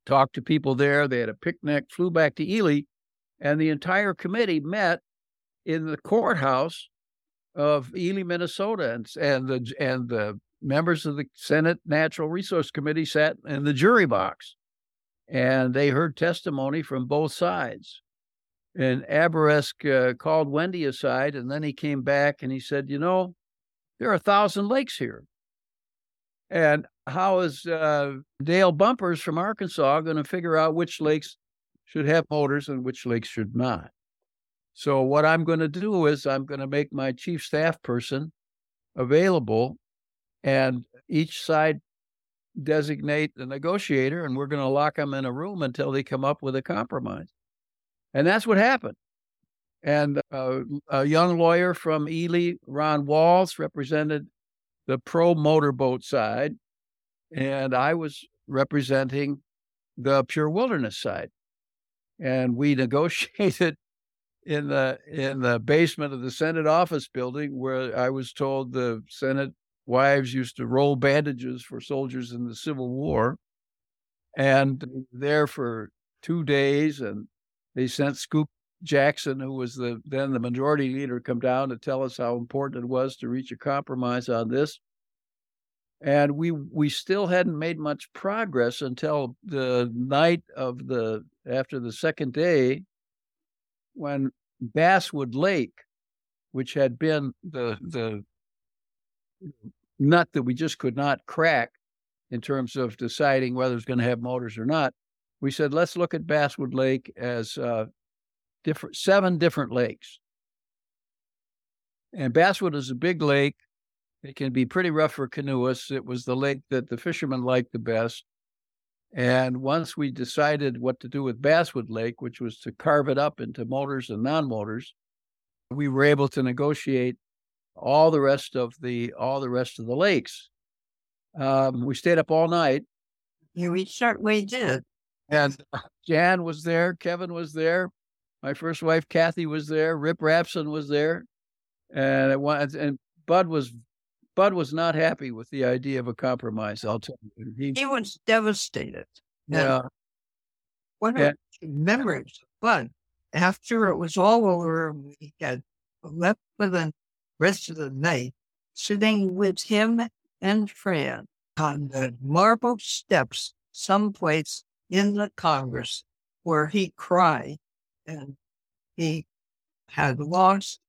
talked to people there. They had a picnic, flew back to Ely, and the entire committee met in the courthouse of Ely, Minnesota, and and the and the members of the Senate Natural Resource Committee sat in the jury box, and they heard testimony from both sides. And Abourezk uh, called Wendy aside, and then he came back and he said, "You know, there are a thousand lakes here, and how is uh, Dale Bumpers from Arkansas going to figure out which lakes should have motors and which lakes should not?" So what I'm going to do is I'm going to make my chief staff person available, and each side designate the negotiator, and we're going to lock them in a room until they come up with a compromise. And that's what happened. And uh, a young lawyer from Ely, Ron Walls, represented the pro motorboat side, and I was representing the pure wilderness side. And we negotiated in the in the basement of the Senate office building, where I was told the Senate wives used to roll bandages for soldiers in the Civil War, and there for two days, and they sent Scoop Jackson, who was the then the majority leader, come down to tell us how important it was to reach a compromise on this. And we we still hadn't made much progress until the night of the after the second day, when Basswood Lake, which had been the the nut that we just could not crack in terms of deciding whether it's going to have motors or not, we said let's look at Basswood Lake as uh, different seven different lakes. And Basswood is a big lake. It can be pretty rough for canoeists. It was the lake that the fishermen liked the best. And once we decided what to do with Basswood Lake, which was to carve it up into motors and non-motors, we were able to negotiate all the rest of the all the rest of the lakes. Um, we stayed up all night. Yeah, we certainly did. And Jan was there, Kevin was there, my first wife Kathy was there, Rip Rapson was there, and it was, and Bud was Bud was not happy with the idea of a compromise. I'll tell you, he, he was devastated. Yeah. One yeah. of the memories of Bud after it was all over, we had left with the rest of the night, sitting with him and Fran on the marble steps someplace in the Congress where he cried and he had lost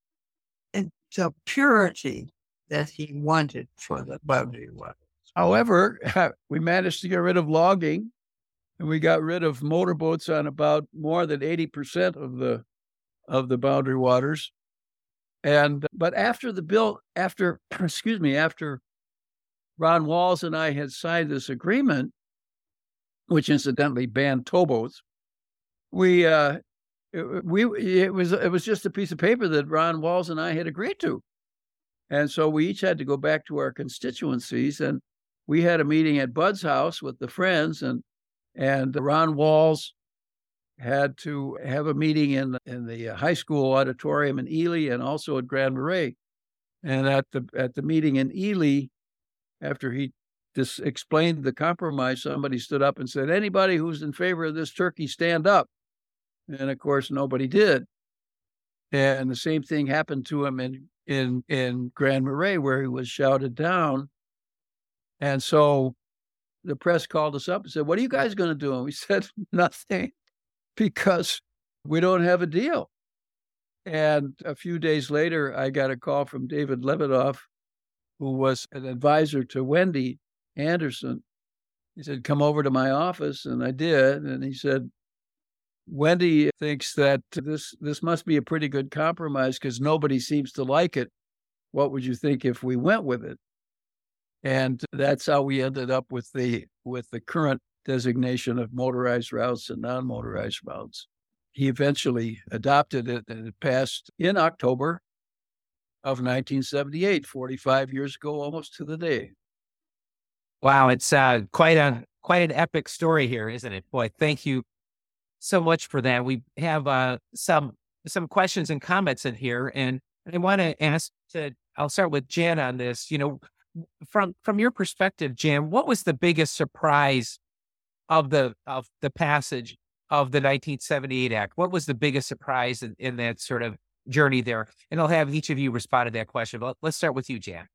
the purity that he wanted for the boundary waters. However, we managed to get rid of logging and we got rid of motorboats on about more than 80% of the of the boundary waters. And but after the bill after excuse me, after Ron Walls and I had signed this agreement, which incidentally banned towboats, we uh we it was it was just a piece of paper that Ron Walls and I had agreed to. And so we each had to go back to our constituencies and we had a meeting at Bud's house with the friends and and Ron Walls had to have a meeting in in the uh, high school auditorium in Ely and also at Grand Marais. And at the at the meeting in Ely, after he just explained the compromise, somebody stood up and said, "Anybody who's in favor of this turkey, stand up." And of course, nobody did. And the same thing happened to him in in in Grand Marais, where he was shouted down. And so the press called us up and said, What are you guys going to do? And we said, Nothing, because we don't have a deal. And a few days later, I got a call from David Levidoff, who was an advisor to Wendy Anderson. He said, Come over to my office. And I did. And he said, Wendy thinks that this this must be a pretty good compromise because nobody seems to like it. What would you think if we went with it? And that's how we ended up with the with the current designation of motorized routes and non-motorized routes. He eventually adopted it and it passed in October of 1978, 45 years ago, almost to the day. Wow, it's uh, quite a quite an epic story here, isn't it? Boy, thank you so much for that. We have uh, some some questions and comments in here, and I want to ask to. I'll start with Jan on this. You know, from from your perspective, Jan, what was the biggest surprise of the of the passage of the 1978 Act? What was the biggest surprise in, in that sort of journey there? And I'll have each of you respond to that question. But let's start with you, Jan.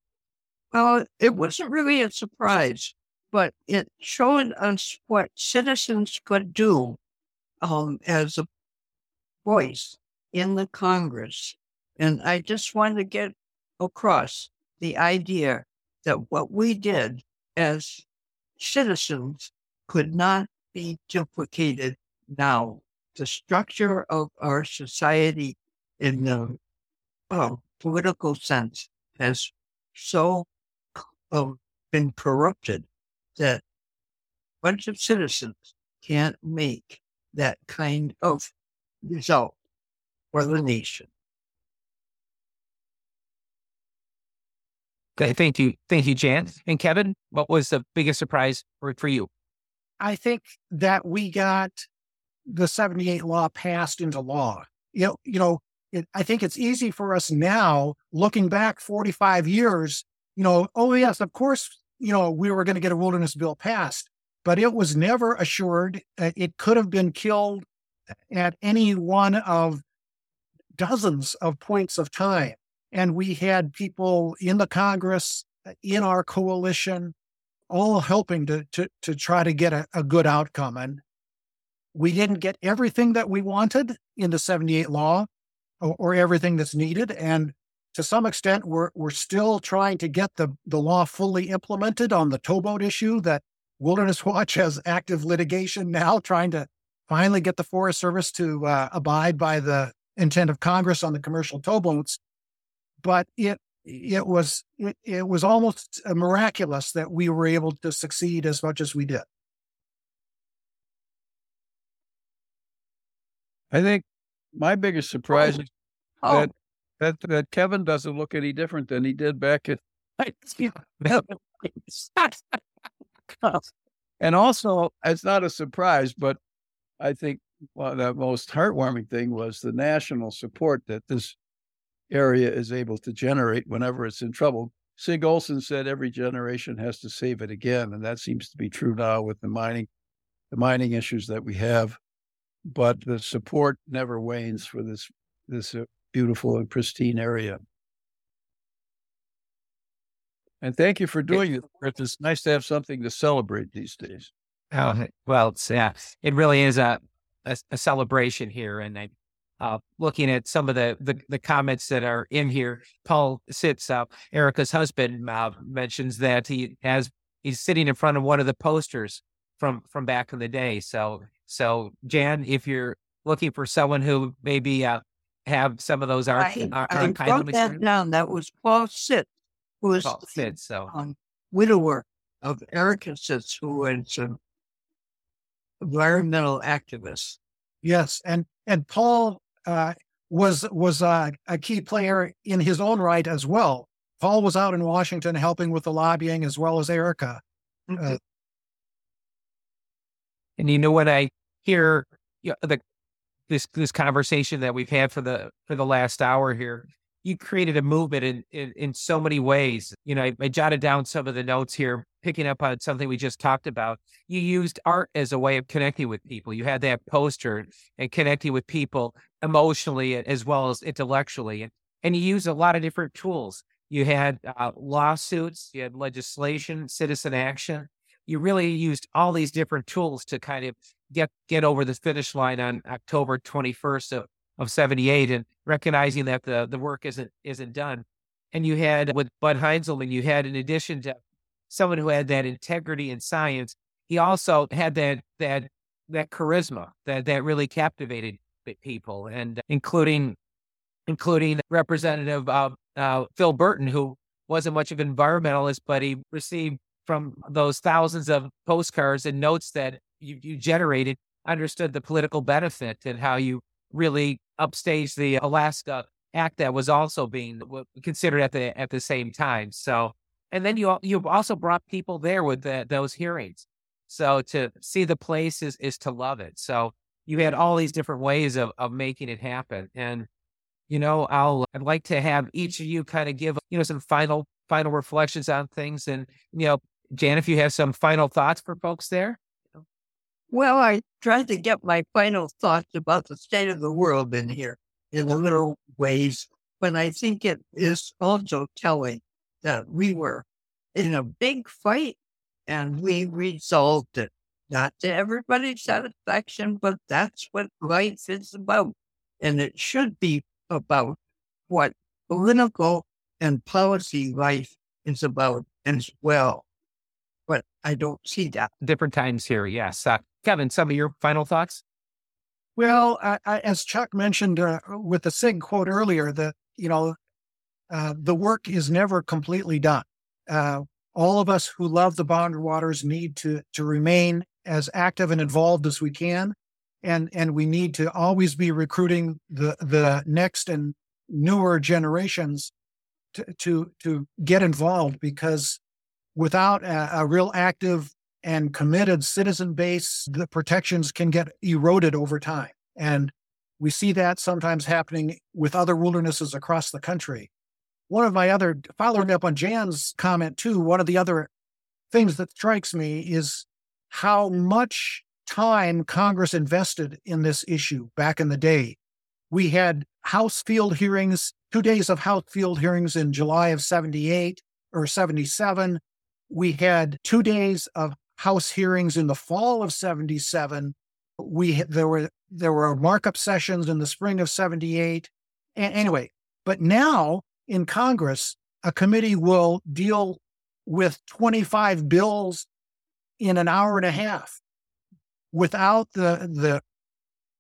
Well, it wasn't really a surprise, but it showed us what citizens could do um, as a voice in the Congress. And I just wanted to get across the idea that what we did as citizens could not be duplicated now. The structure of our society in the uh, political sense has so um, been corrupted that a bunch of citizens can't make that kind of result for the nation. Okay, thank you. Thank you, Jan. And Kevin, what was the biggest surprise for, for you? I think that we got the 78 law passed into law. You know, you know, it, I think it's easy for us now, looking back 45 years, you know, oh, yes, of course, you know, we were going to get a wilderness bill passed, but it was never assured. It could have been killed at any one of dozens of points of time. And we had people in the Congress, in our coalition, all helping to, to, to try to get a, a good outcome. And we didn't get everything that we wanted in the 78 law or, or everything that's needed. And to some extent, we're, we're still trying to get the, the law fully implemented on the towboat issue that Wilderness Watch has active litigation now, trying to finally get the Forest Service to uh, abide by the intent of Congress on the commercial towboats but it it was it, was almost uh, miraculous that we were able to succeed as much as we did. I think my biggest surprise oh. is oh. that, that that Kevin doesn't look any different than he did back at. and also, it's not a surprise, but I think well, the most heartwarming thing was the national support that this area is able to generate whenever it's in trouble. Sig Olson said every generation has to save it again, and that seems to be true now with the mining, the mining issues that we have. But the support never wanes for this this uh, beautiful and pristine area. And thank you for doing it. It's nice to have something to celebrate these days. Oh, well, it's, yeah, it really is a, a, a celebration here. And I, uh, looking at some of the, the, the comments that are in here, Paul Sitz, uh, Erica's husband uh, mentions that he has, he's sitting in front of one of the posters from, from back in the day. So, so Jan, if you're looking for someone who maybe, uh, have some of those art, I, art, I wrote that down. That was Paul Sitz, who was Paul Sitt, so. um, widower of Erica Sitz, who was an environmental activist. Yes, and and Paul uh, was was uh, a key player in his own right as well. Paul was out in Washington helping with the lobbying as well as Erica. Uh, And you know when I hear you know, the this this conversation that we've had for the for the last hour here, you created a movement in in, in so many ways. You know, I, I jotted down some of the notes here, picking up on something we just talked about. You used art as a way of connecting with people. You had that poster and connecting with people emotionally as well as intellectually, and and you used a lot of different tools. You had uh, lawsuits, you had legislation, citizen action. You really used all these different tools to kind of get get over the finish line on October 21st of, of 78 and recognizing that the, the work isn't isn't done. And you had with Bud Heinselman, you had in addition to someone who had that integrity in science, he also had that that that charisma that that really captivated people and including including Representative uh, uh, Phil Burton, who wasn't much of an environmentalist, but he received from those thousands of postcards and notes that you, you generated, understood the political benefit and how you really upstaged the Alaska Act that was also being considered at the at the same time. So, and then you you also brought people there with the, those hearings. So to see the place is is to love it. So you had all these different ways of of making it happen. And you know, I'll I'd like to have each of you kind of give you know some final final reflections on things. And you know, Jan, if you have some final thoughts for folks there. Well, I tried to get my final thoughts about the state of the world in here in a little ways, but I think it is also telling that we were in a big fight and we resolved it. Not to everybody's satisfaction, but that's what life is about. And it should be about what political and policy life is about as well. But I don't see that. Different times here, yes. Uh, Kevin, some of your final thoughts? Well, I, I, as Chuck mentioned uh, with the SIG quote earlier, that you know uh, the work is never completely done. Uh, all of us who love the boundary waters need to to remain as active and involved as we can, and and we need to always be recruiting the the next and newer generations to to to get involved because without a, a real active and committed citizen base, the protections can get eroded over time. And we see that sometimes happening with other wildernesses across the country. One of my other, following up on Jan's comment too, one of the other things that strikes me is how much time Congress invested in this issue back in the day. We had House field hearings, two days of House field hearings in July of 78 or 77. We had two days of House hearings in the fall of 77. We there were there were markup sessions in the spring of 78. And anyway, but now in Congress, a committee will deal with 25 bills in an hour and a half without the the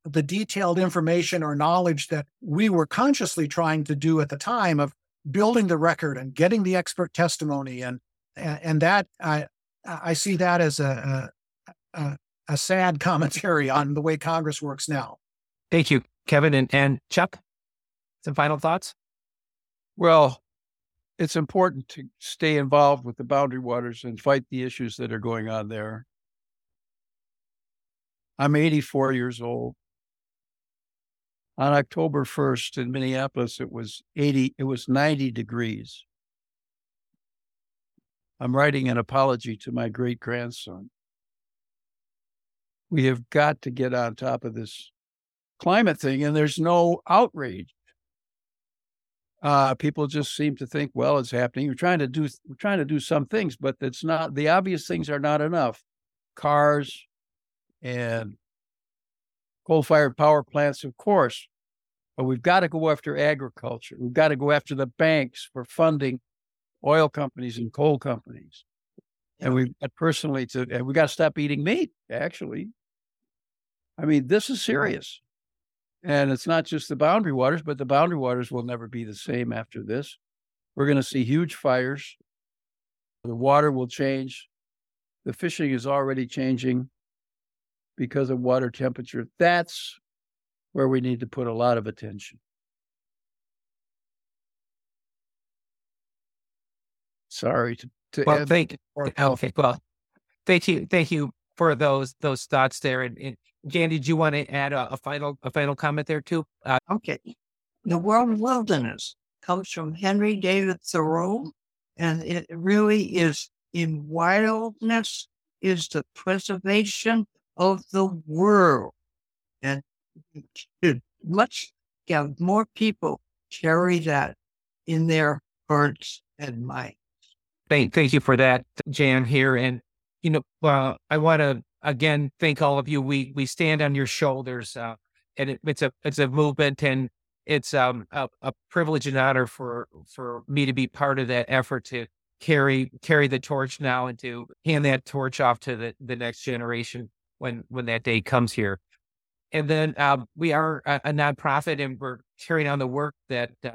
the detailed information or knowledge that we were consciously trying to do at the time of building the record and getting the expert testimony and and, and that I I see that as a, a, a sad commentary on the way Congress works now. Thank you, Kevin and, and Chuck. Some final thoughts? Well, it's important to stay involved with the boundary waters and fight the issues that are going on there. I'm 84 years old. On October 1st in Minneapolis, it was 80, it was 90 degrees. I'm writing an apology to my great grandson. We have got to get on top of this climate thing, and there's no outrage. Uh, people just seem to think, well, it's happening. We're trying to do we're trying to do some things, but it's not the obvious things are not enough. Cars and coal-fired power plants, of course, but we've got to go after agriculture. We've got to go after the banks for funding oil companies and coal companies. And we've got personally to, and we got to stop eating meat, actually. I mean, this is serious. And it's not just the boundary waters, but the boundary waters will never be the same after this. We're going to see huge fires. The water will change. The fishing is already changing because of water temperature. That's where we need to put a lot of attention. Sorry to, to well, thank okay. Well, thank you, thank you for those those thoughts there. And, and Jan, did you want to add a, a final a final comment there too? Uh, okay, the world wilderness comes from Henry David Thoreau, and it really is in wildness is the preservation of the world, and let's yeah, more people carry that in their hearts and minds. Thank, thank you for that, Jan. Here, and you know, uh, I want to again thank all of you. We we stand on your shoulders, uh, and it, it's a it's a movement, and it's um, a, a privilege and honor for for me to be part of that effort to carry carry the torch now and to hand that torch off to the the next generation when when that day comes here. And then uh, we are a, a, nonprofit, and we're carrying on the work that uh,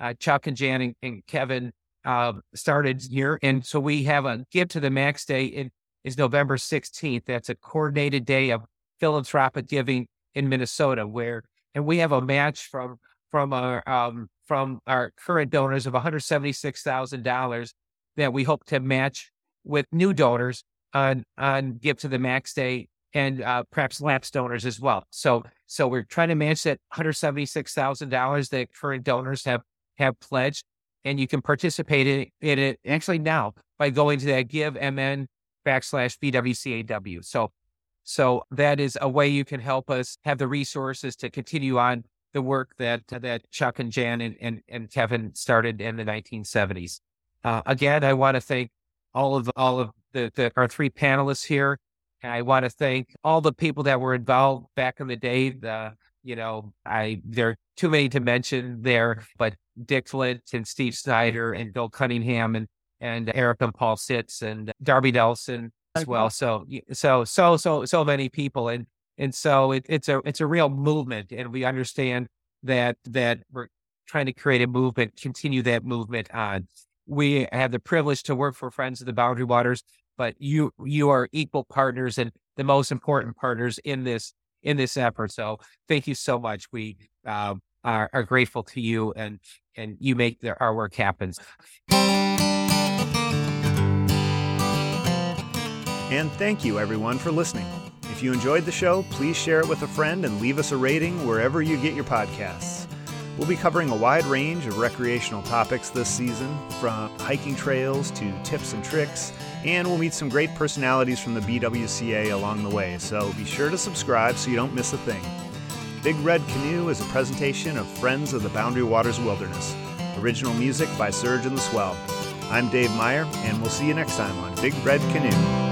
uh, Chuck and Jan and, and Kevin uh, started here. And so we have a Give to the Max Day. It is November 16th. That's a coordinated day of philanthropic giving in Minnesota, where and we have a match from from our um, from our current donors of one hundred seventy six thousand dollars that we hope to match with new donors on on Give to the Max Day and uh, perhaps lapse donors as well. So so we're trying to match that one hundred seventy six thousand dollars that current donors have have pledged and you can participate in, it actually now by going to that give mn backslash bwcaw. So, so that is a way you can help us have the resources to continue on the work that that Chuck and Jan and, and, and Kevin started in the 1970s. Uh, again, I want to thank all of all of the, the our three panelists here. And I want to thank all the people that were involved back in the day. The you know, I there are too many to mention there, but Dick Flint and Steve Snyder and Bill Cunningham and and Eric and Paul Sitz and Darby Nelson as well. So so so so so many people and and so it, it's a it's a real movement and we understand that that we're trying to create a movement, continue that movement on. We have the privilege to work for Friends of the Boundary Waters, but you you are equal partners and the most important partners in this in this effort. So thank you so much. We um, are, are grateful to you and and you make the, our work happen. And thank you everyone for listening. If you enjoyed the show, please share it with a friend and leave us a rating wherever you get your podcasts. We'll be covering a wide range of recreational topics this season, from hiking trails to tips and tricks, and we'll meet some great personalities from the BWCA along the way, so be sure to subscribe so you don't miss a thing. Big Red Canoe is a presentation of Friends of the Boundary Waters Wilderness. Original music by Surge and the Swell. I'm Dave Meyer, and we'll see you next time on Big Red Canoe.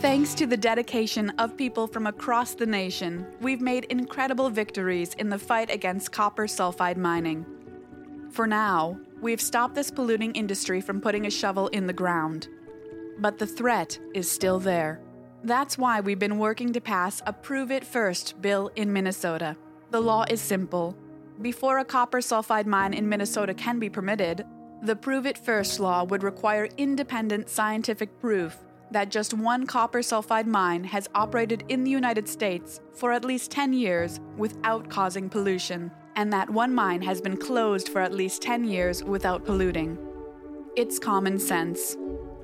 Thanks to the dedication of people from across the nation, we've made incredible victories in the fight against copper sulfide mining. For now, we've stopped this polluting industry from putting a shovel in the ground. But the threat is still there. That's why we've been working to pass a Prove It First bill in Minnesota. The law is simple. Before a copper sulfide mine in Minnesota can be permitted, the Prove It First law would require independent scientific proof that just one copper sulfide mine has operated in the United States for at least 10 years without causing pollution, and that one mine has been closed for at least 10 years without polluting. It's common sense.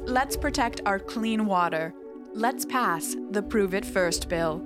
Let's protect our clean water. Let's pass the Prove It First bill.